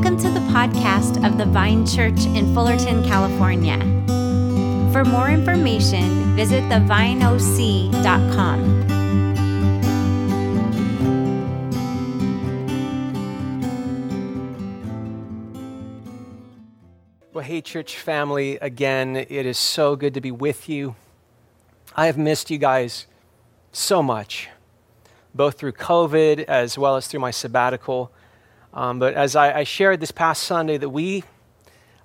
Welcome to the podcast of the Vine Church in Fullerton, California. For more information, visit thevineoc.com. Well, hey, church family, again, it is so good to be with you. I have missed you guys so much, both through COVID as well as through my sabbatical. Um, but as I, I, shared this past Sunday, that we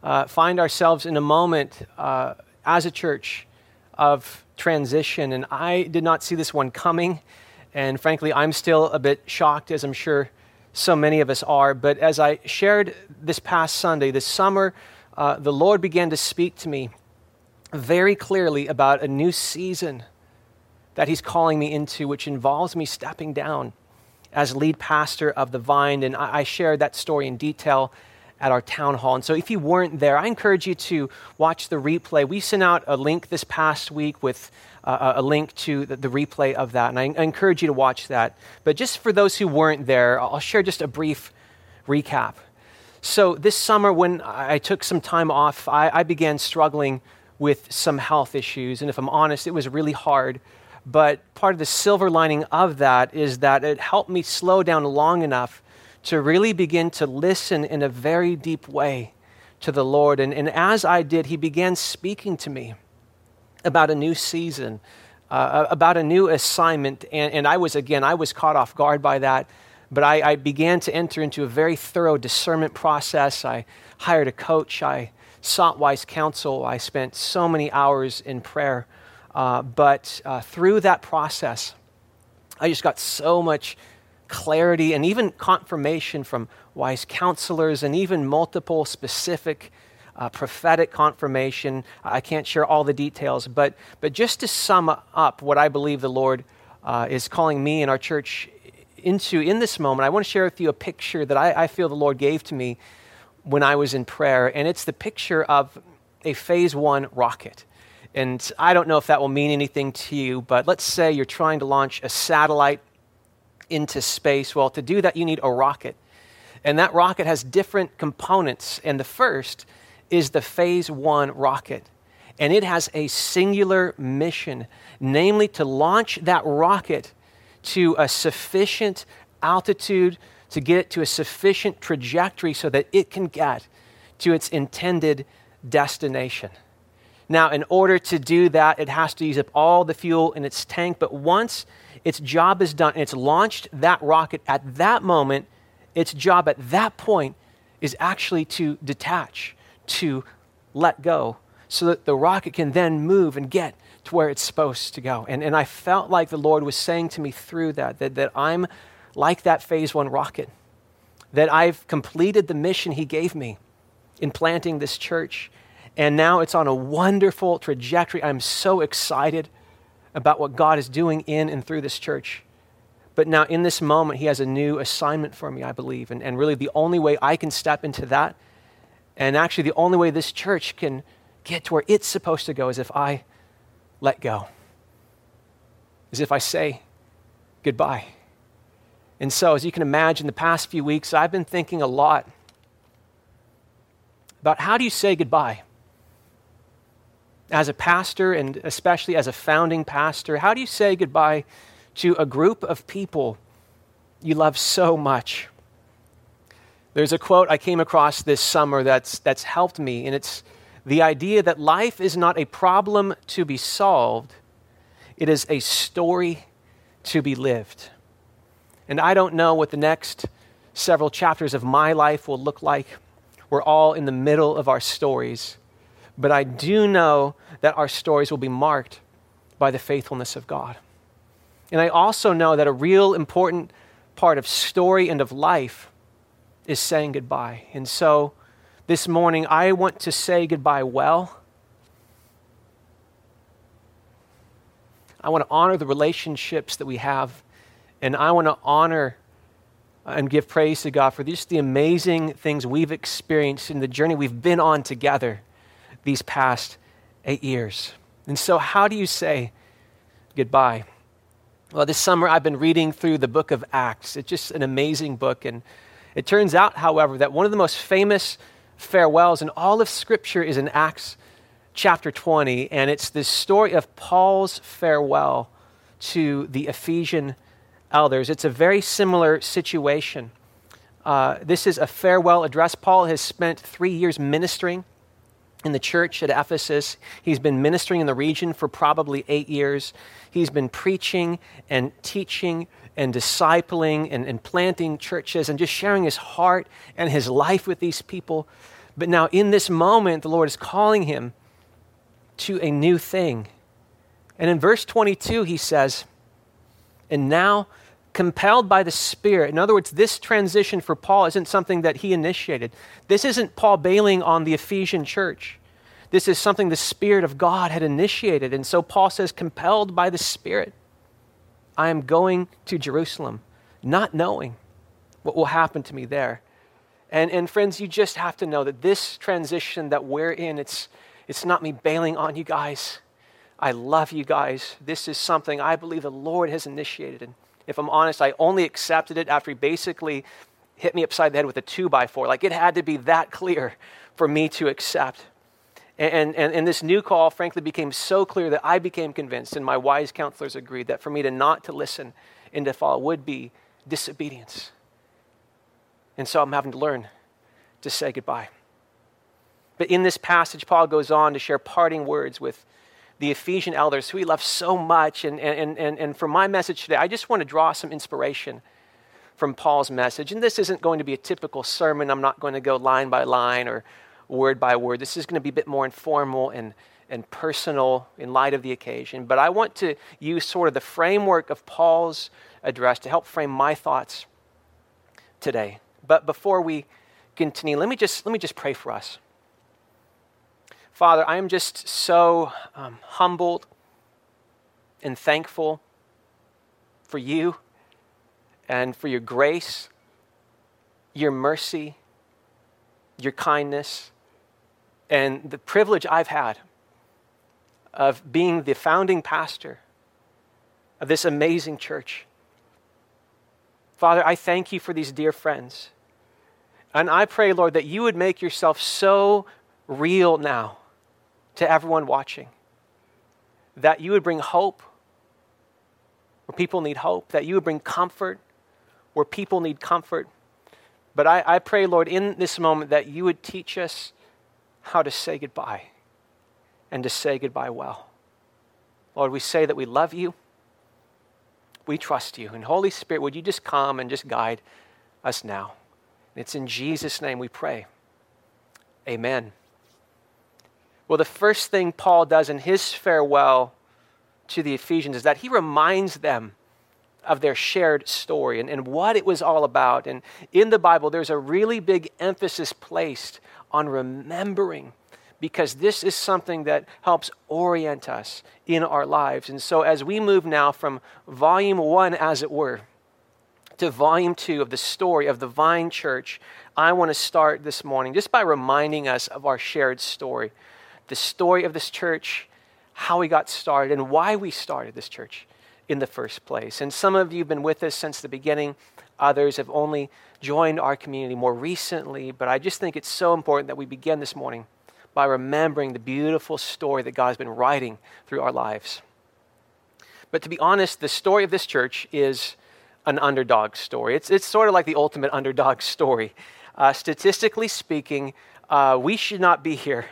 uh, find ourselves in a moment uh, as a church of transition, and I did not see this one coming. And frankly, I'm still a bit shocked, as I'm sure so many of us are. But as I shared this past Sunday, this summer, uh, the Lord began to speak to me very clearly about a new season that He's calling me into, which involves me stepping down as lead pastor of the Vine. And I, I shared that story in detail at our town hall. And so if you weren't there, I encourage you to watch the replay. We sent out a link this past week with uh, a link to the, the, replay of that. And I, I, encourage you to watch that. But just for those who weren't there, I'll share just a brief recap. So this summer, when I took some time off, I, I began struggling with some health issues. And if I'm honest, it was really hard but part of the silver lining of that is that it helped me slow down long enough to really begin to listen in a very deep way to the Lord. And, and as I did, He began speaking to me about a new season, uh, about a new assignment. And, and I was, again, I was caught off guard by that. But I, I began to enter into a very thorough discernment process. I hired a coach. I sought wise counsel. I spent so many hours in prayer. Uh, but uh, through that process, I just got so much clarity and even confirmation from wise counselors and even multiple specific uh, prophetic confirmation. I can't share all the details, but, but just to sum up what I believe the Lord uh, is calling me and our church into in this moment, I want to share with you a picture that I, I feel the Lord gave to me when I was in prayer, and it's the picture of a phase one rocket. And I don't know if that will mean anything to you, but let's say you're trying to launch a satellite into space. Well, to do that, you need a rocket. And that rocket has different components. And the first is the phase one rocket. And it has a singular mission, namely to launch that rocket to a sufficient altitude, to get it to a sufficient trajectory so that it can get to its intended destination. Now, in order to do that, it has to use up all the fuel in its tank. But once its job is done and it's launched that rocket at that moment, its job at that point is actually to detach, to let go, so that the rocket can then move and get to where it's supposed to go. And, and I felt like the Lord was saying to me through that, that, that I'm like that phase one rocket, that I've completed the mission He gave me in planting this church and now it's on a wonderful trajectory. I'm so excited about what God is doing in and through this church. But now, in this moment, He has a new assignment for me, I believe. And, and really, the only way I can step into that, and actually, the only way this church can get to where it's supposed to go, is if I let go, is if I say goodbye. And so, as you can imagine, the past few weeks, I've been thinking a lot about how do you say goodbye? As a pastor, and especially as a founding pastor, how do you say goodbye to a group of people you love so much? There's a quote I came across this summer that's, that's helped me, and it's the idea that life is not a problem to be solved, it is a story to be lived. And I don't know what the next several chapters of my life will look like. We're all in the middle of our stories. But I do know that our stories will be marked by the faithfulness of God. And I also know that a real important part of story and of life is saying goodbye. And so this morning, I want to say goodbye well. I want to honor the relationships that we have, and I want to honor and give praise to God for just the amazing things we've experienced in the journey we've been on together these past eight years. And so, how do you say goodbye? Well, this summer I've been reading through the book of Acts. It's just an amazing book. And It turns out, however, that one of the most famous farewells in all of Scripture is in Acts chapter 20, and it's this story of Paul's farewell to the Ephesian elders. It's a very similar situation. Uh, this is a farewell address. Paul has spent three years ministering in the church at Ephesus. He's been ministering in the region for probably eight years. He's been preaching and teaching and discipling and, and planting churches and just sharing his heart and his life with these people. But now, in this moment, the Lord is calling him to a new thing. And in verse 22, he says, And now, compelled by the Spirit, in other words, this transition for Paul isn't something that he initiated. This isn't Paul bailing on the Ephesian church. This is something the Spirit of God had initiated. And so Paul says, compelled by the Spirit, I am going to Jerusalem, not knowing what will happen to me there. And, and friends, you just have to know that this transition that we're in, it's, it's not me bailing on you guys. I love you guys. This is something I believe the Lord has initiated. If I'm honest, I only accepted it after he basically hit me upside the head with a two by four. Like it had to be that clear for me to accept. And, and, and this new call, frankly, became so clear that I became convinced, and my wise counselors agreed, that for me to not to listen and to follow would be disobedience. And so I'm having to learn to say goodbye. But in this passage, Paul goes on to share parting words with the Ephesian elders who he loved so much. And, and, and, and for my message today, I just want to draw some inspiration from Paul's message. And this isn't going to be a typical sermon. I'm not going to go line by line or word by word. This is going to be a bit more informal and, and personal in light of the occasion. But I want to use sort of the framework of Paul's address to help frame my thoughts today. But before we continue, let me just, let me just pray for us. Father, I am just so um, humbled and thankful for you and for your grace, your mercy, your kindness, and the privilege I've had of being the founding pastor of this amazing church. Father, I thank you for these dear friends. And I pray, Lord, that you would make yourself so real now to everyone watching. That you would bring hope where people need hope, that you would bring comfort where people need comfort. But I, I pray, Lord, in this moment that you would teach us how to say goodbye and to say goodbye well. Lord, we say that we love you, we trust you. And Holy Spirit, would you just come and just guide us now? It's in Jesus' name we pray. Amen. Well, the first thing Paul does in his farewell to the Ephesians is that he reminds them of their shared story and, and what it was all about. And in the Bible, there's a really big emphasis placed on remembering because this is something that helps orient us in our lives. And so, as we move now from volume one, as it were, to volume two of the story of the Vine Church, I want to start this morning just by reminding us of our shared story the story of this church, how we got started, and why we started this church in the first place. And some of you have been with us since the beginning, others have only joined our community more recently, but I just think it's so important that we begin this morning by remembering the beautiful story that God has been writing through our lives. But to be honest, the story of this church is an underdog story. It's, it's sort of like the ultimate underdog story. Uh, statistically speaking, uh, we should not be here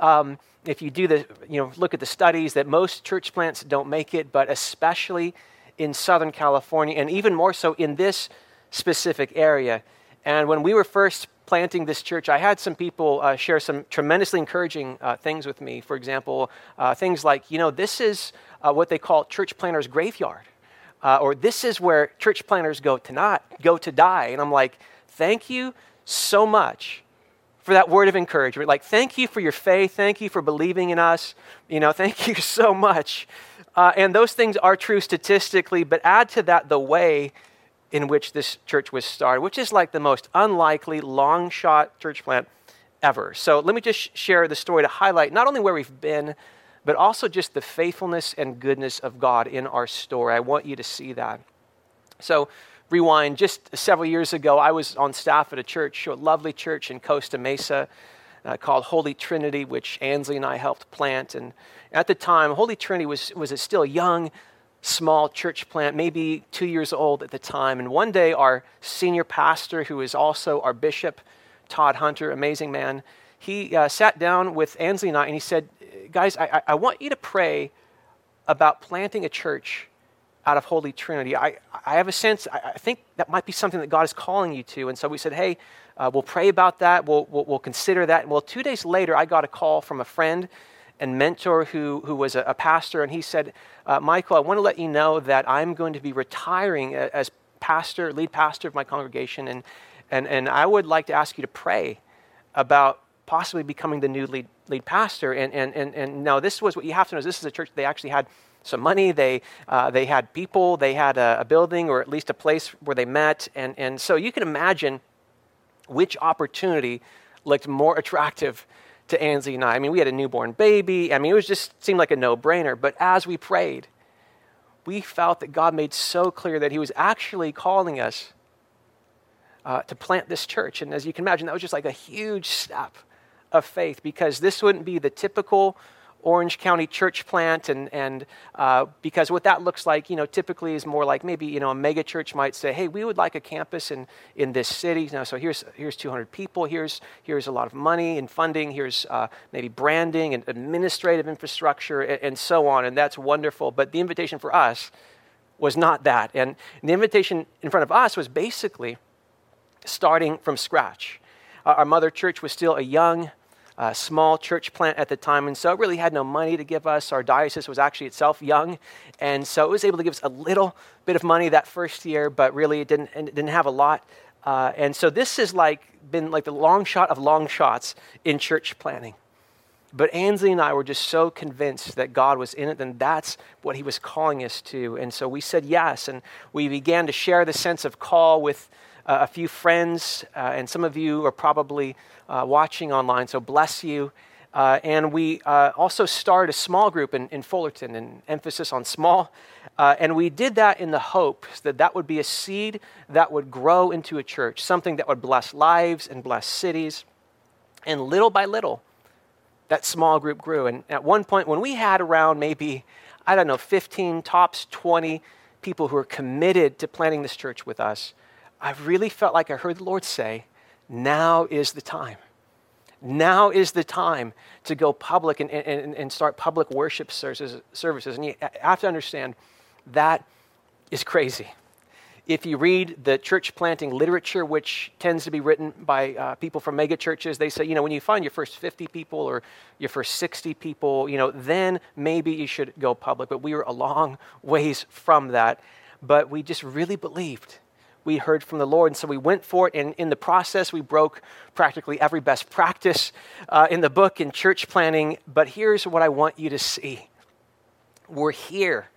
um, if you do the, you know, look at the studies that most church plants don't make it, but especially in Southern California, and even more so in this specific area. And when we were first planting this church, I had some people uh, share some tremendously encouraging uh, things with me. For example, uh, things like, you know, this is uh, what they call church planters' graveyard, uh, or this is where church planters go to not go to die. And I'm like, thank you so much for that word of encouragement. Like, thank you for your faith. Thank you for believing in us. You know, thank you so much. Uh, and those things are true statistically, but add to that the way in which this church was started, which is like the most unlikely long shot church plant ever. So let me just share the story to highlight not only where we've been, but also just the faithfulness and goodness of God in our story. I want you to see that. So, rewind just several years ago, I was on staff at a church, a lovely church in Costa Mesa uh, called Holy Trinity, which Ansley and I helped plant. And at the time, Holy Trinity was, was a still young, small church plant, maybe two years old at the time. And one day, our senior pastor, who is also our bishop, Todd Hunter, amazing man, he uh, sat down with Ansley and I and he said, Guys, I, I want you to pray about planting a church out of Holy Trinity. I, I have a sense, I, I think that might be something that God is calling you to. And so we said, Hey, uh, we'll pray about that. We'll, we'll, we'll, consider that. Well, two days later, I got a call from a friend and mentor who, who was a, a pastor, and he said, uh, Michael, I want to let you know that I'm going to be retiring as pastor, lead pastor of my congregation, and, and, and I would like to ask you to pray about possibly becoming the new lead, lead pastor. And, and, and, and now, this was what you have to know is this is a church, they actually had some money, they, uh, they had people, they had a, a building or at least a place where they met. And, and so you can imagine which opportunity looked more attractive to Ansley and I. I mean, we had a newborn baby. I mean, it was just seemed like a no-brainer. But as we prayed, we felt that God made so clear that He was actually calling us uh, to plant this church. And as you can imagine, that was just like a huge step of faith because this wouldn't be the typical Orange County church plant, and, and uh, because what that looks like, you know, typically is more like maybe, you know, a mega church might say, hey, we would like a campus in, in this city. Know, so here's, here's 200 people, here's, here's a lot of money and funding, here's uh, maybe branding and administrative infrastructure and, and so on, and that's wonderful. But the invitation for us was not that. And the invitation in front of us was basically starting from scratch. Our mother church was still a young, a small church plant at the time, and so it really had no money to give us. Our diocese was actually itself young, and so it was able to give us a little bit of money that first year, but really it didn't, it didn't have a lot. Uh, and so this has like been like the long shot of long shots in church planting. But Ansley and I were just so convinced that God was in it, and that's what He was calling us to. And so we said yes, and we began to share the sense of call with uh, a few friends, uh, and some of you are probably uh, watching online, so bless you. Uh, and we uh, also started a small group in, in Fullerton, an emphasis on small. Uh, and we did that in the hopes that that would be a seed that would grow into a church, something that would bless lives and bless cities. And little by little, that small group grew. And at one point, when we had around maybe, I don't know, 15, tops 20 people who were committed to planting this church with us, I really felt like I heard the Lord say, now is the time. Now is the time to go public and, and, and start public worship services. And you have to understand that is crazy. If you read the church planting literature, which tends to be written by uh, people from mega churches, they say, you know, when you find your first 50 people or your first 60 people, you know, then maybe you should go public. But we were a long ways from that. But we just really believed we heard from the Lord. And so we went for it. And in the process, we broke practically every best practice uh, in the book in church planting. But here's what I want you to see we're here.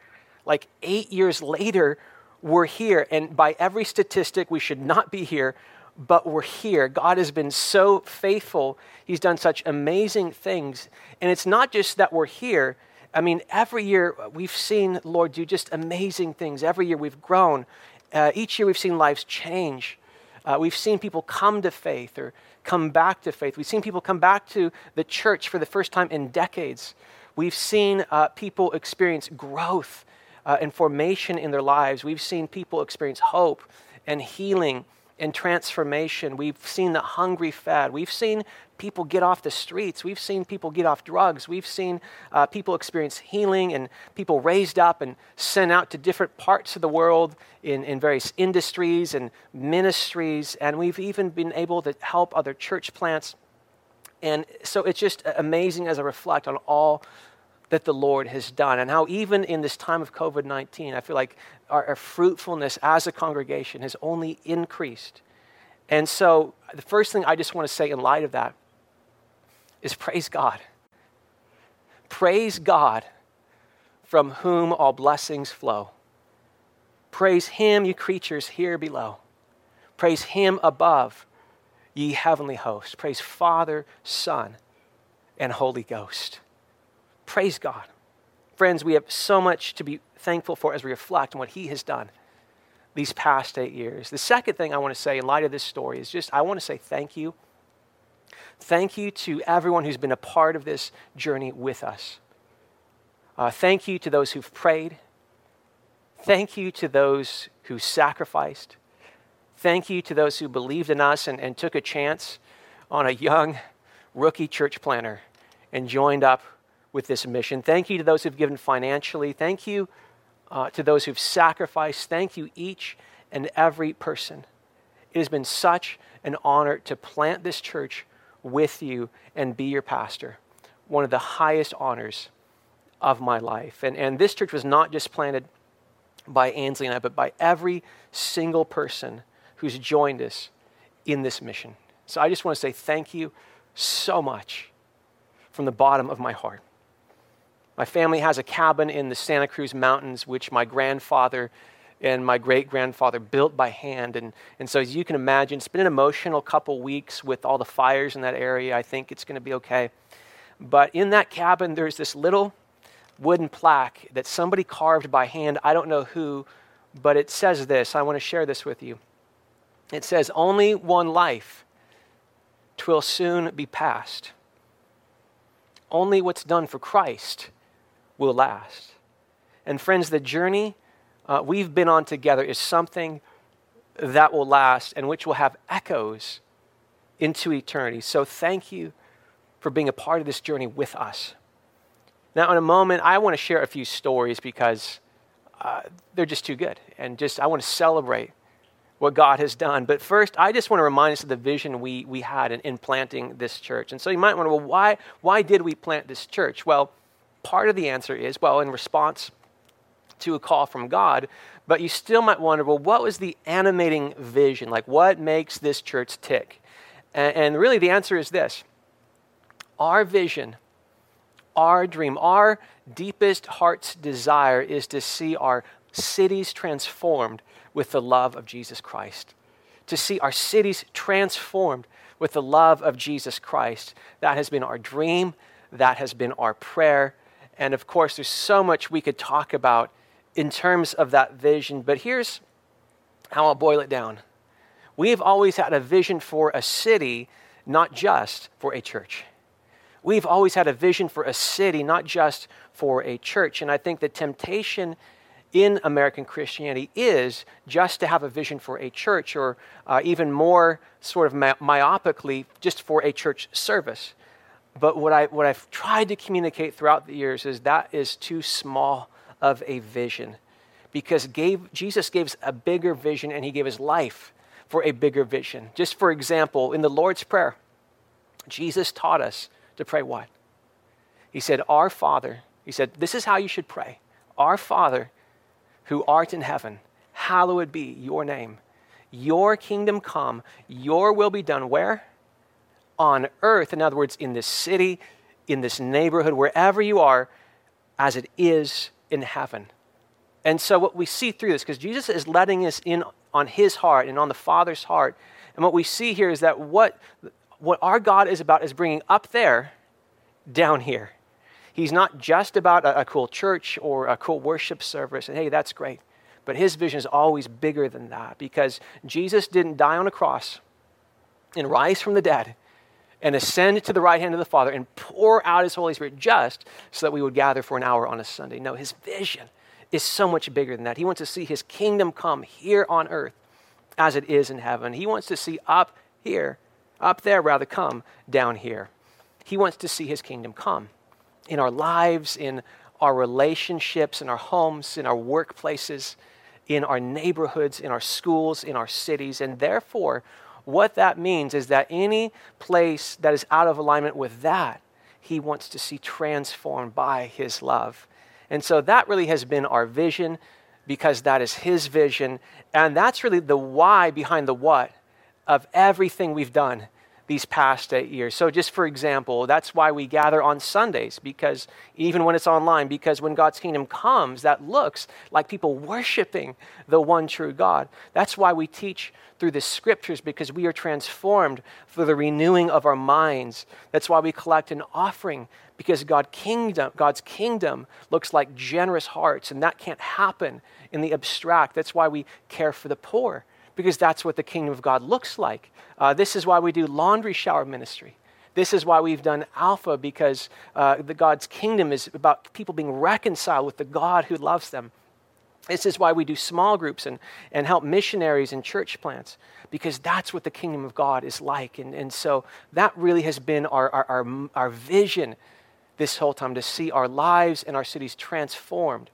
Like eight years later, we're here. And by every statistic, we should not be here, but we're here. God has been so faithful. He's done such amazing things. And it's not just that we're here. I mean, every year we've seen Lord do just amazing things. Every year we've grown. Uh, each year we've seen lives change. Uh, we've seen people come to faith or come back to faith. We've seen people come back to the church for the first time in decades. We've seen uh, people experience growth uh, and formation in their lives. We've seen people experience hope and healing and transformation. We've seen the hungry fed. We've seen people get off the streets. We've seen people get off drugs. We've seen uh, people experience healing and people raised up and sent out to different parts of the world in, in various industries and ministries. And we've even been able to help other church plants. And so it's just amazing as I reflect on all that the Lord has done, and how even in this time of COVID 19, I feel like our, our, fruitfulness as a congregation has only increased. And so, the first thing I just want to say in light of that is praise God. Praise God from whom all blessings flow. Praise Him, you creatures here below. Praise Him above, ye heavenly hosts. Praise Father, Son, and Holy Ghost. Praise God. Friends, we have so much to be thankful for as we reflect on what He has done. these past eight years. The second thing I want to say in light of this story is just I want to say thank you. Thank you to everyone who's been a part of this journey with us. Uh, thank you to those who've prayed. Thank you to those who sacrificed. Thank you to those who believed in us and, and took a chance on a young rookie church planter and joined up with this mission. Thank you to those who've given financially. Thank you uh, to those who've sacrificed. Thank you, each and every person. It has been such an honor to plant this church with you and be your pastor. One of the highest honors of my life. And, and this church was not just planted by Ansley and I, but by every single person who's joined us in this mission. So I just want to say thank you so much from the bottom of my heart. My family has a cabin in the Santa Cruz Mountains, which my grandfather and my great grandfather built by hand. And, and so, as you can imagine, it's been an emotional couple weeks with all the fires in that area. I think it's going to be okay. But in that cabin, there's this little wooden plaque that somebody carved by hand. I don't know who, but it says this. I want to share this with you. It says, Only one life, twill soon be past. Only what's done for Christ will last. And friends, the journey uh, we've been on together is something that will last and which will have echoes into eternity. So thank you for being a part of this journey with us. Now, in a moment, I want to share a few stories because uh, they're just too good. And just, I want to celebrate what God has done. But first, I just want to remind us of the vision we, we had in, in planting this church. And so you might wonder, well, why, why did we plant this church? Well, part of the answer is, well, in response to a call from God, but you still might wonder, well, what was the animating vision? Like, what makes this church tick? And, and really, the answer is this our vision, our dream, our deepest heart's desire is to see our cities transformed with the love of Jesus Christ. To see our cities transformed with the love of Jesus Christ. That has been our dream. That has been our prayer. And of course, there's so much we could talk about in terms of that vision. But here's how I'll boil it down We've always had a vision for a city, not just for a church. We've always had a vision for a city, not just for a church. And I think the temptation in American Christianity is just to have a vision for a church, or uh, even more sort of my- myopically, just for a church service. But what, I, what I've tried to communicate throughout the years is that is too small of a vision. Because gave, Jesus gave us a bigger vision and he gave his life for a bigger vision. Just for example, in the Lord's Prayer, Jesus taught us to pray what? He said, Our Father, he said, this is how you should pray. Our Father who art in heaven, hallowed be your name. Your kingdom come, your will be done where? On earth. In other words, in this city, in this neighborhood, wherever you are, as it is in heaven. And so, what we see through this, because Jesus is letting us in on his heart and on the Father's heart. And what we see here is that what, what our God is about is bringing up there down here. He's not just about a, a cool church or a cool worship service, and hey, that's great. But his vision is always bigger than that because Jesus didn't die on a cross and rise from the dead and ascend to the right hand of the Father and pour out his Holy Spirit just so that we would gather for an hour on a Sunday. No, his vision is so much bigger than that. He wants to see his kingdom come here on earth as it is in heaven. He wants to see up here, up there rather, come down here. He wants to see his kingdom come in our lives, in our relationships, in our homes, in our workplaces, in our neighborhoods, in our schools, in our cities. And therefore, what that means is that any place that is out of alignment with that, he wants to see transformed by his love. And so that really has been our vision because that is his vision. And that's really the why behind the what of everything we've done these past eight years. So, just for example, that's why we gather on Sundays, because even when it's online, because when God's kingdom comes, that looks like people worshiping the one true God. That's why we teach through the scriptures, because we are transformed for the renewing of our minds. That's why we collect an offering, because God kingdom, God's kingdom looks like generous hearts, and that can't happen in the abstract. That's why we care for the poor, because that's what the kingdom of God looks like. Uh, this is why we do laundry shower ministry. This is why we've done Alpha, because uh, the God's kingdom is about people being reconciled with the God who loves them. This is why we do small groups and, and help missionaries and church plants, because that's what the kingdom of God is like. And, and so that really has been our, our, our, our vision this whole time to see our lives and our cities transformed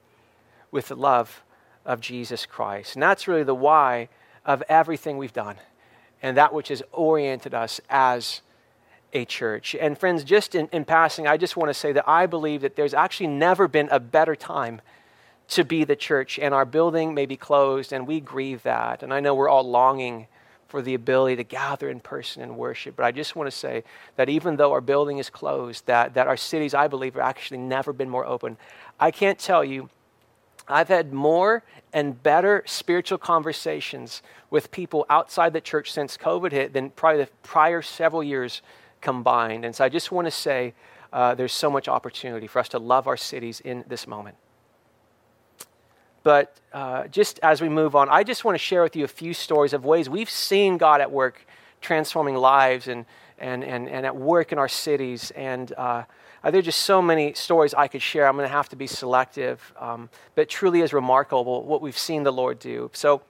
with the love of Jesus Christ. And that's really the why of everything we've done and that which has oriented us as a church. And friends, just in, in passing, I just want to say that I believe that there's actually never been a better time to be the church, and our building may be closed, and we grieve that. And I know we're all longing for the ability to gather in person and worship. But I just want to say that even though our building is closed, that, that our cities, I believe, have actually never been more open. I can't tell you, I've had more and better spiritual conversations with people outside the church since COVID hit than probably the prior several years combined. And so I just want to say uh, there's so much opportunity for us to love our cities in this moment. But uh, just as we move on, I just want to share with you a few stories of ways we've seen God at work transforming lives and, and, and, and at work in our cities. And uh, uh there are just so many stories I could share. I'm going to have to be selective. Um, but truly is remarkable what we've seen the Lord do. So,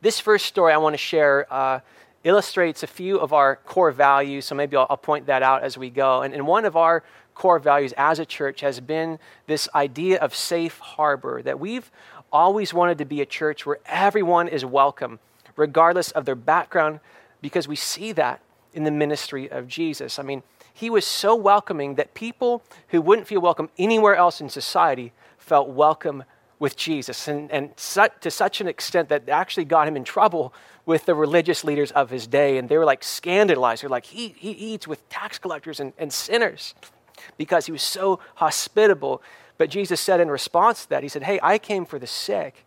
this first story I want to share uh, illustrates a few of our core values. So maybe I'll, I'll point that out as we go. And, and, one of our core values as a church has been this idea of safe harbor, that we've always wanted to be a church where everyone is welcome, regardless of their background, because we see that in the ministry of Jesus. I mean, he was so welcoming that people who wouldn't feel welcome anywhere else in society felt welcome with Jesus, and, and to such an extent that actually got him in trouble with the religious leaders of his day. And they were like scandalized. They're like, he, he eats with tax collectors and, and sinners because he was so hospitable. But Jesus said in response to that, He said, Hey, I came for the sick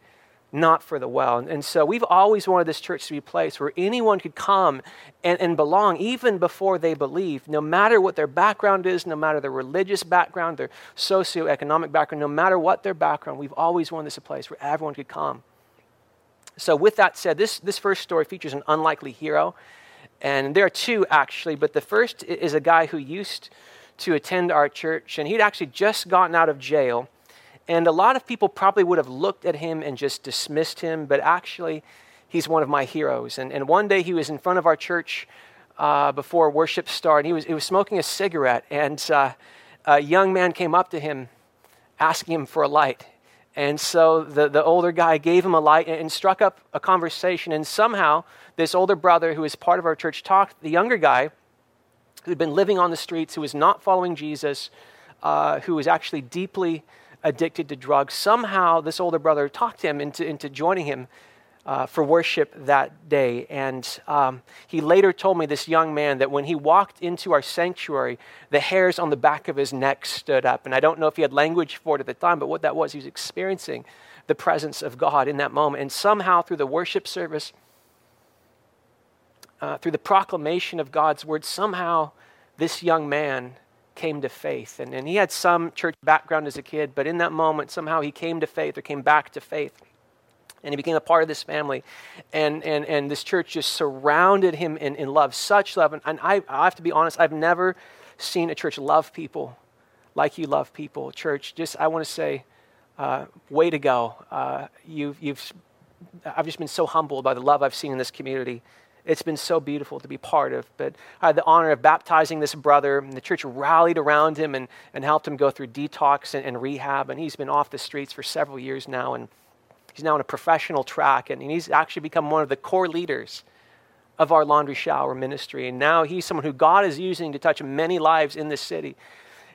not for the well. And, so we've always wanted this church to be a place where anyone could come and, and belong even before they believe, no matter what their background is, no matter their religious background, their socioeconomic background, no matter what their background, we've always wanted this a place where everyone could come. So, with that said, this, this first story features an unlikely hero. And there are two actually, but the first is a guy who used to attend our church, and he'd actually just gotten out of jail and a lot of people probably would have looked at him and just dismissed him, but actually, he's one of my heroes. And, and one day he was in front of our church uh, before worship started. He was, he was smoking a cigarette, and uh, a young man came up to him asking him for a light. And so the, the older guy gave him a light and, and struck up a conversation. And somehow, this older brother who was part of our church talked the younger guy who'd been living on the streets, who was not following Jesus, uh, who was actually deeply addicted to drugs. Somehow, this older brother talked him into, into joining him uh, for worship that day. And um, he later told me, this young man, that when he walked into our sanctuary, the hairs on the back of his neck stood up. And I don't know if he had language for it at the time, but what that was, he was experiencing the presence of God in that moment. And somehow, through the worship service, uh, through the proclamation of God's word, somehow this young man came to faith. And, and he had some church background as a kid, but in that moment, somehow he came to faith or came back to faith. And he became a part of this family. And, and, and this church just surrounded him in, in love, such love. And, and I, I have to be honest, I've never seen a church love people like you love people. Church, just, I want to say, uh, way to go. Uh, you've, you've, I've just been so humbled by the love I've seen in this community. It's been so beautiful to be part of. But I had the honor of baptizing this brother, and the church rallied around him and, and helped him go through detox and, and rehab. And he's been off the streets for several years now, and he's now on a professional track, and he's actually become one of the core leaders of our laundry shower ministry. And now he's someone who God is using to touch many lives in this city,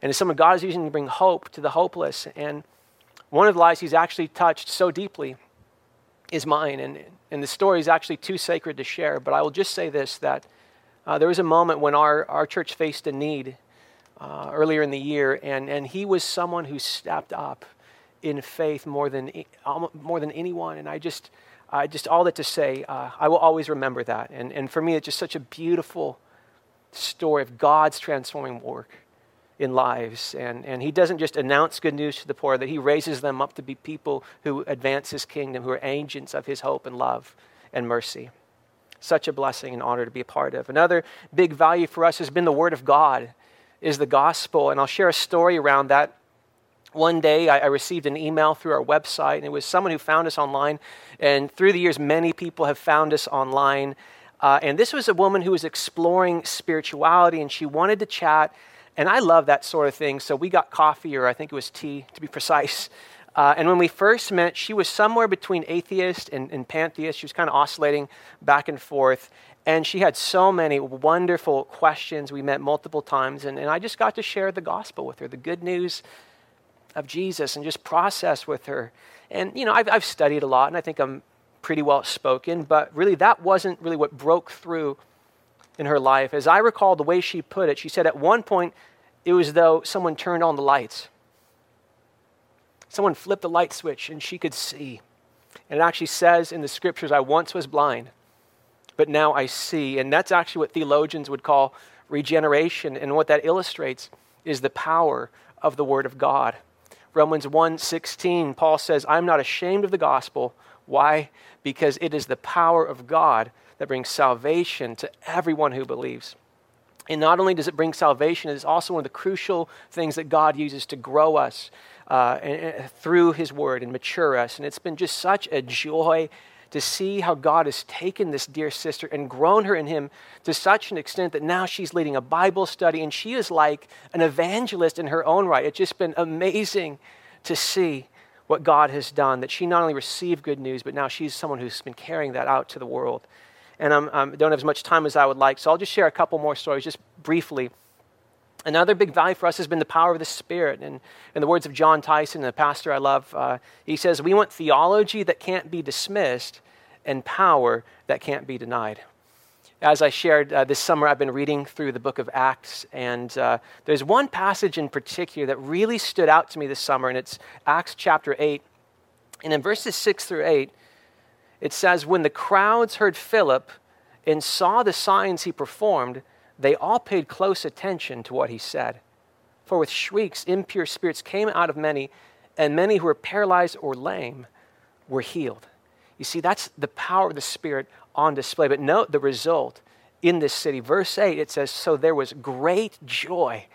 and is someone God is using to bring hope to the hopeless. And one of the lives he's actually touched so deeply is mine. And, and the story is actually too sacred to share, but I will just say this that uh, there was a moment when our, our church faced a need uh, earlier in the year, and, and he was someone who stepped up in faith more than, more than anyone. And I just, I just all that to say, uh, I will always remember that. And, and for me, it's just such a beautiful story of God's transforming work in lives. And, and he doesn't just announce good news to the poor, that he raises them up to be people who advance his kingdom, who are agents of his hope and love and mercy. Such a blessing and honor to be a part of. Another big value for us has been the Word of God, is the gospel. And I'll share a story around that. One day I, I received an email through our website, and it was someone who found us online. And through the years, many people have found us online. Uh, and this was a woman who was exploring spirituality, and she wanted to chat and I love that sort of thing. So we got coffee, or I think it was tea to be precise. Uh, and when we first met, she was somewhere between atheist and, and pantheist. She was kind of oscillating back and forth. And she had so many wonderful questions. We met multiple times. And, and I just got to share the gospel with her, the good news of Jesus, and just process with her. And, you know, I've, I've studied a lot, and I think I'm pretty well spoken, but really that wasn't really what broke through in her life. As I recall the way she put it, she said at one point it was though someone turned on the lights. Someone flipped the light switch and she could see. And it actually says in the scriptures, I once was blind, but now I see. And that's actually what theologians would call regeneration. And what that illustrates is the power of the Word of God. Romans 1:16, Paul says, I'm not ashamed of the gospel. Why? Because it is the power of God that brings salvation to everyone who believes. And not only does it bring salvation, it's also one of the crucial things that God uses to grow us uh, and, through His Word and mature us. And it's been just such a joy to see how God has taken this dear sister and grown her in Him to such an extent that now she's leading a Bible study and she is like an evangelist in her own right. It's just been amazing to see what God has done, that she not only received good news, but now she's someone who's been carrying that out to the world and I don't have as much time as I would like, so I'll just share a couple more stories just briefly. Another big value for us has been the power of the Spirit. And in the words of John Tyson, the pastor I love, uh, he says, We want theology that can't be dismissed and power that can't be denied. As I shared uh, this summer, I've been reading through the book of Acts, and uh, there's one passage in particular that really stood out to me this summer, and it's Acts chapter 8. And in verses 6 through 8, it says, When the crowds heard Philip and saw the signs he performed, they all paid close attention to what he said. For with shrieks, impure spirits came out of many, and many who were paralyzed or lame were healed. You see, that's the power of the Spirit on display. But note the result in this city. Verse 8, it says, So there was great joy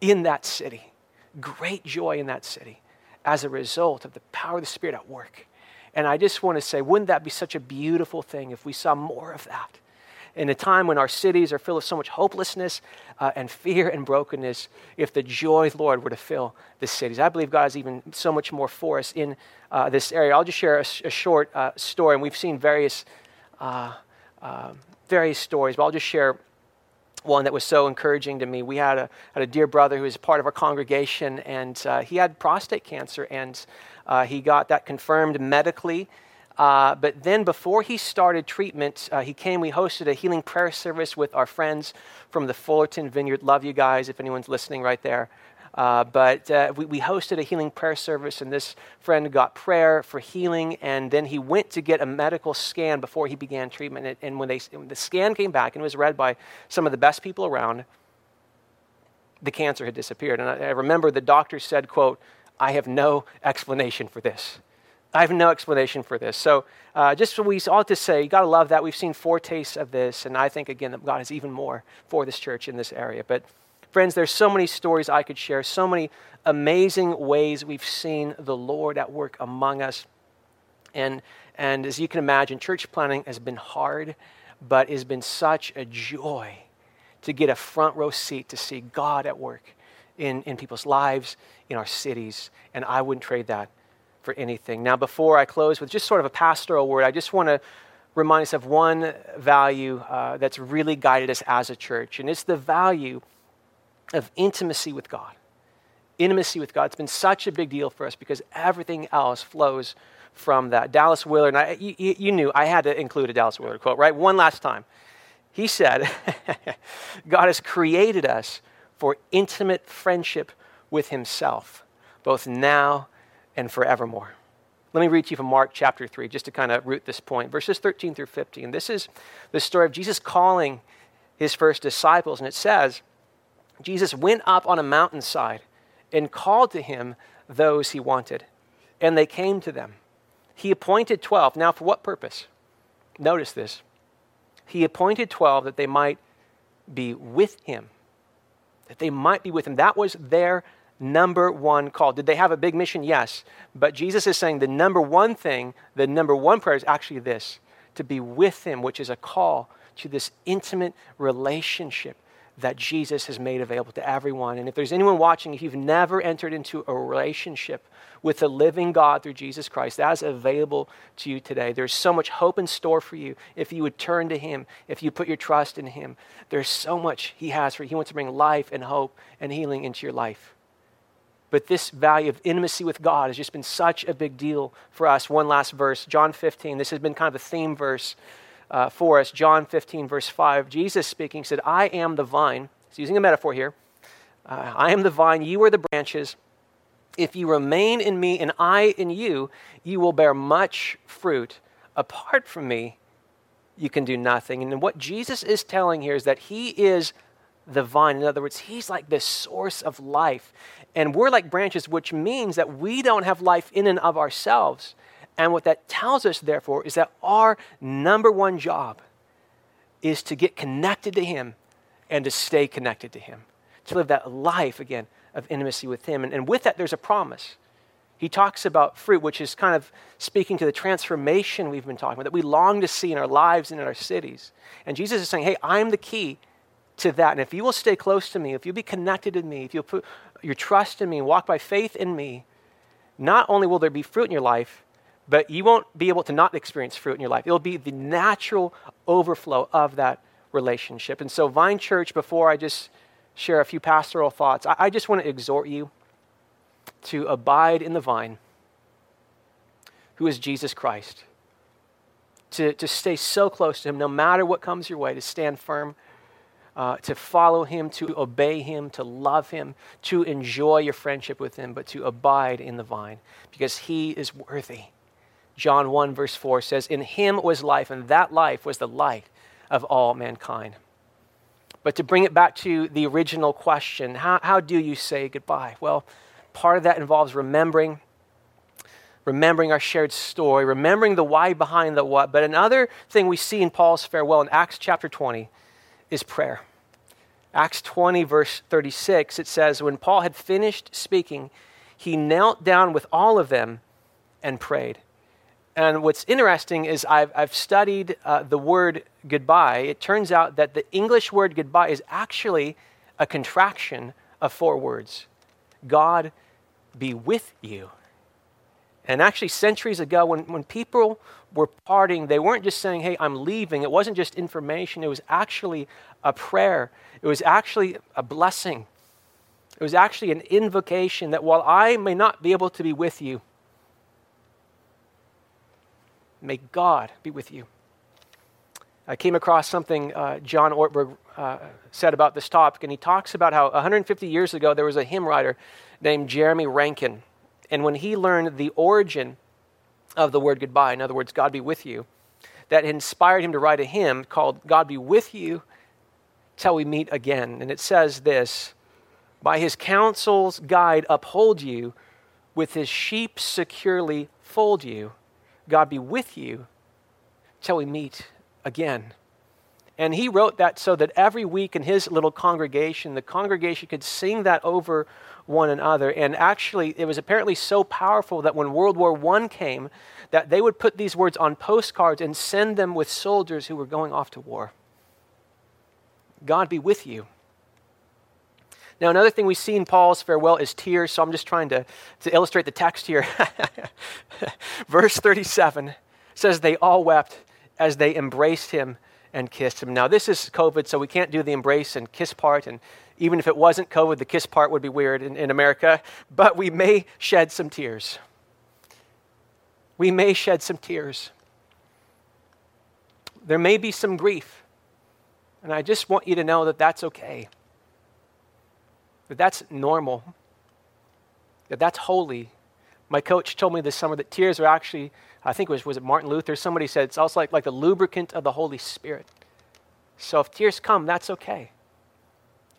in that city. Great joy in that city as a result of the power of the Spirit at work. And I just want to say, wouldn't that be such a beautiful thing if we saw more of that? In a time when our cities are filled with so much hopelessness uh, and fear and brokenness, if the joy of the Lord were to fill the cities. I believe God has even so much more for us in uh, this area. I'll just share a, a short uh, story, and we've seen various, uh, um, various stories, but I'll just share one that was so encouraging to me. We had a, had a dear brother who was part of our congregation, and uh, he had prostate cancer, and uh, he got that confirmed medically. Uh, but then, before he started treatment, uh, he came. We hosted a healing prayer service with our friends from the Fullerton Vineyard. Love you guys if anyone's listening right there. Uh, but uh, we, we, hosted a healing prayer service, and this friend got prayer for healing, and then he went to get a medical scan before he began treatment. And, and when, they, when the scan came back and was read by some of the best people around, the cancer had disappeared. And I, I remember the doctor said, "quote I have no explanation for this. I have no explanation for this. So, uh, just we ought to say, you got to love that. We've seen foretastes of this, and I think, again, that God has even more for this church in this area. But, friends, there's so many stories I could share, so many amazing ways we've seen the Lord at work among us. And, and as you can imagine, church planting has been hard, but it's been such a joy to get a front row seat to see God at work in, in people's lives, in our cities, and I wouldn't trade that for anything. Now, before I close with just sort of a pastoral word, I just want to remind us of one value uh, that's really guided us as a church, and it's the value of intimacy with God. Intimacy with God. It's been such a big deal for us because everything else flows from that. Dallas Willard, and I, you, you knew I had to include a Dallas Willard quote, right? One last time. He said, God has created us for intimate friendship with himself, both now and forevermore. Let me read to you from Mark chapter 3, just to kind of root this point. Verses 13 through 15. This is the story of Jesus calling his first disciples, and it says, Jesus went up on a mountainside and called to him those he wanted, and they came to them. He appointed 12. Now, for what purpose? Notice this. He appointed 12 that they might be with him. That they might be with him. That was their number one call. Did they have a big mission? Yes. But Jesus is saying the number one thing, the number one prayer is actually this to be with him, which is a call to this intimate relationship that Jesus has made available to everyone. And if there's anyone watching, if you've never entered into a relationship with the living God through Jesus Christ, that is available to you today. There's so much hope in store for you if you would turn to Him, if you put your trust in Him. There's so much He has for you. He wants to bring life and hope and healing into your life. But this value of intimacy with God has just been such a big deal for us. One last verse, John 15. This has been kind of a theme verse uh, for us. John 15, verse 5. Jesus speaking said, I am the vine. He's using a metaphor here. Uh, I am the vine, you are the branches. If you remain in me and I in you, you will bear much fruit. Apart from me, you can do nothing. And what Jesus is telling here is that he is the vine. In other words, he's like the source of life. And we're like branches, which means that we don't have life in and of ourselves. And what that tells us, therefore, is that our number one job is to get connected to Him and to stay connected to Him, to live that life, again, of intimacy with Him. And, and with that, there's a promise. He talks about fruit, which is kind of speaking to the transformation we've been talking about, that we long to see in our lives and in our cities. And Jesus is saying, hey, I'm the key to that. And if you will stay close to me, if you'll be connected to me, if you'll put your trust in me and walk by faith in me, not only will there be fruit in your life, but you won't be able to not experience fruit in your life. It'll be the natural overflow of that relationship. And so, Vine Church, before I just share a few pastoral thoughts, I, I just want to exhort you to abide in the vine, who is Jesus Christ. To, to stay so close to him, no matter what comes your way, to stand firm, uh, to follow him, to obey him, to love him, to enjoy your friendship with him, but to abide in the vine because he is worthy. John 1, verse 4 says, In him was life, and that life was the light of all mankind. But to bring it back to the original question, how, how do you say goodbye? Well, part of that involves remembering, remembering our shared story, remembering the why behind the what. But another thing we see in Paul's farewell in Acts chapter 20 is prayer. Acts 20, verse 36, it says, When Paul had finished speaking, he knelt down with all of them and prayed. And what's interesting is I've, I've studied uh, the word goodbye. It turns out that the English word goodbye is actually a contraction of four words God be with you. And actually, centuries ago, when, when people were parting, they weren't just saying, Hey, I'm leaving. It wasn't just information, it was actually a prayer, it was actually a blessing. It was actually an invocation that while I may not be able to be with you, May God be with you. I came across something uh, John Ortberg uh, said about this topic, and he talks about how 150 years ago there was a hymn writer named Jeremy Rankin. And when he learned the origin of the word goodbye, in other words, God be with you, that inspired him to write a hymn called God Be With You Till We Meet Again. And it says this By his counsel's guide, uphold you, with his sheep securely fold you God be with you till we meet again. And he wrote that so that every week in his little congregation, the congregation could sing that over one another. And actually, it was apparently so powerful that when World War I came, that they would put these words on postcards and send them with soldiers who were going off to war. God be with you. Now, another thing we see in Paul's farewell is tears, so I'm just trying to, to illustrate the text here. Verse 37 says, They all wept as they embraced him and kissed him. Now, this is COVID, so we can't do the embrace and kiss part. And even if it wasn't COVID, the kiss part would be weird in, in America. But we may shed some tears. We may shed some tears. There may be some grief. And I just want you to know that that's okay that that's normal, that that's holy. My coach told me this summer that tears are actually, I think it was, was it Martin Luther? Somebody said it's also like, like the lubricant of the Holy Spirit. So if tears come, that's okay.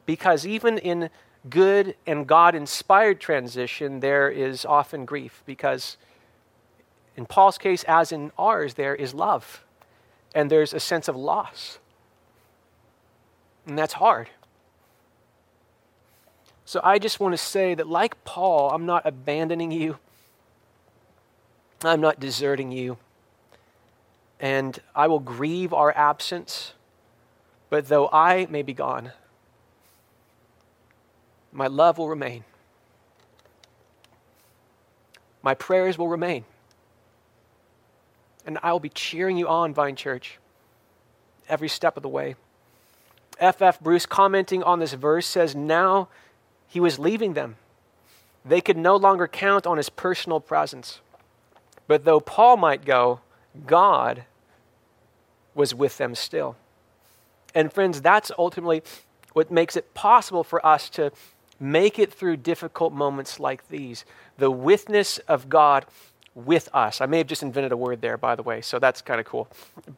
Because even in good and God inspired transition, there is often grief. Because in Paul's case, as in ours, there is love and there's a sense of loss. And that's hard. So I just want to say that, like Paul, I'm not abandoning you, I'm not deserting you. And I will grieve our absence, but though I may be gone, my love will remain. My prayers will remain. And I will be cheering you on, Vine Church, every step of the way. F.F. F. Bruce, commenting on this verse, says, Now he was leaving them. They could no longer count on his personal presence. But though Paul might go, God was with them still. And friends, that's ultimately what makes it possible for us to make it through difficult moments like these. The witness of God with us. I may have just invented a word there, by the way, so that's kind of cool.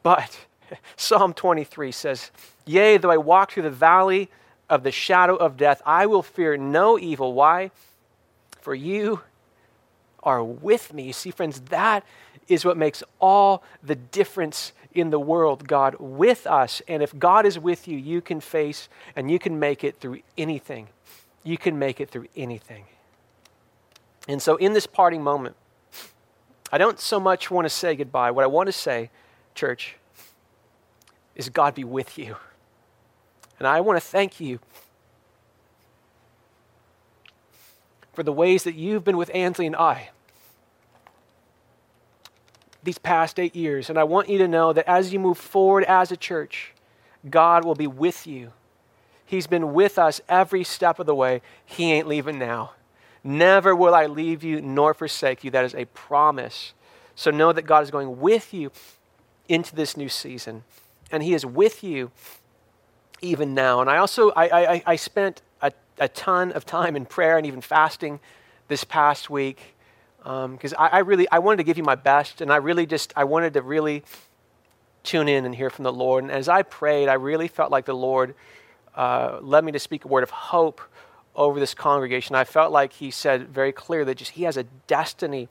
But Psalm 23 says, Yea, though I walk through the valley of the shadow of death, I will fear no evil. Why? For you are with me. You see, friends, that is what makes all the difference in the world. God with us. And if God is with you, you can face and you can make it through anything. You can make it through anything. And so, in this parting moment, I don't so much want to say goodbye. What I want to say, church, is God be with you. And I want to thank you for the ways that you've been with Ansley and I these past eight years. And I want you to know that as you move forward as a church, God will be with you. He's been with us every step of the way. He ain't leaving now. Never will I leave you nor forsake you. That is a promise. So know that God is going with you into this new season. And He is with you even now. And I also, I, I, I spent a, a ton of time in prayer and even fasting this past week because um, I, I really, I wanted to give you my best. And I really just, I wanted to really tune in and hear from the Lord. And as I prayed, I really felt like the Lord uh, led me to speak a word of hope over this congregation. I felt like he said very clear that just he has a destiny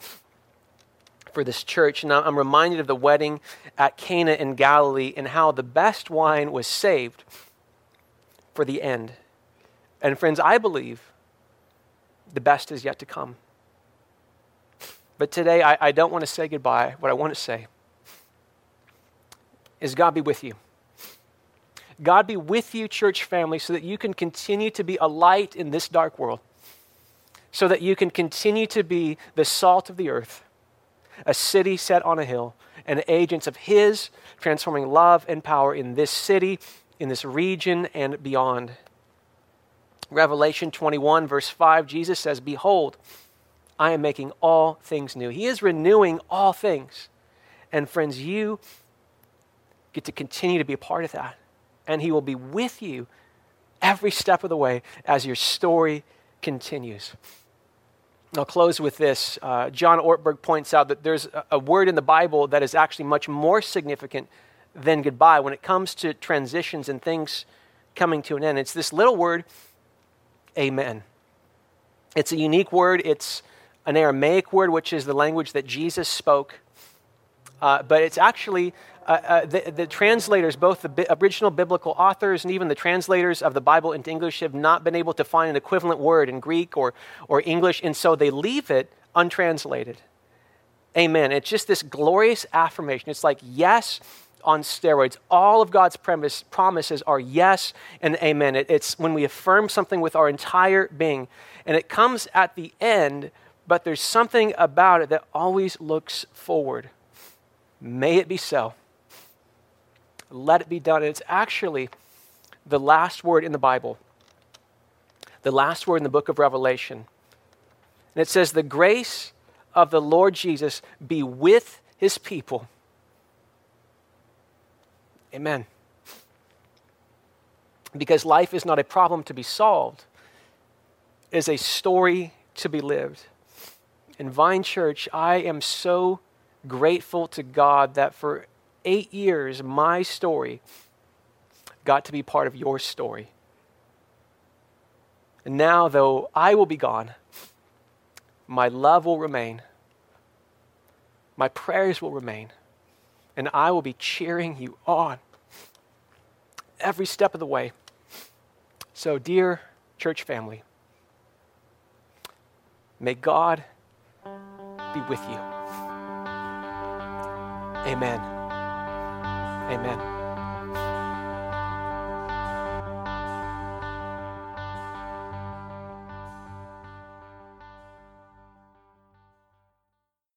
for this church. And I'm reminded of the wedding at Cana in Galilee and how the best wine was saved for the end. And friends, I believe the best is yet to come. But today, I, I don't want to say goodbye. What I want to say is God be with you. God be with you, church family, so that you can continue to be a light in this dark world, so that you can continue to be the salt of the earth, a city set on a hill, and agents of His transforming love and power in this city, in this region, and beyond. Revelation 21, verse 5, Jesus says, Behold, I am making all things new. He is renewing all things. And friends, you get to continue to be a part of that and He will be with you every step of the way as your story continues. I'll close with this. Uh, John Ortberg points out that there's a, a word in the Bible that is actually much more significant than goodbye when it comes to transitions and things coming to an end. It's this little word, amen. It's a unique word. It's an Aramaic word, which is the language that Jesus spoke. Uh, but it's actually uh, uh, the, the, translators, both the bi- original biblical authors and even the translators of the Bible into English, have not been able to find an equivalent word in Greek or, or English, and so they leave it untranslated. Amen. It's just this glorious affirmation. It's like yes on steroids. All of God's premise, promises are yes and amen. It, it's when we affirm something with our entire being, and it comes at the end, but there's something about it that always looks forward. May it be so let it be done. And it's actually the last word in the Bible, the last word in the book of Revelation. And it says, The grace of the Lord Jesus be with his people. Amen. Because life is not a problem to be solved, it is a story to be lived. In Vine Church, I am so grateful to God that for eight years, my story got to be part of your story. And now, though I will be gone, my love will remain, my prayers will remain, and I will be cheering you on every step of the way. So, dear church family, may God be with you. Amen. Amen.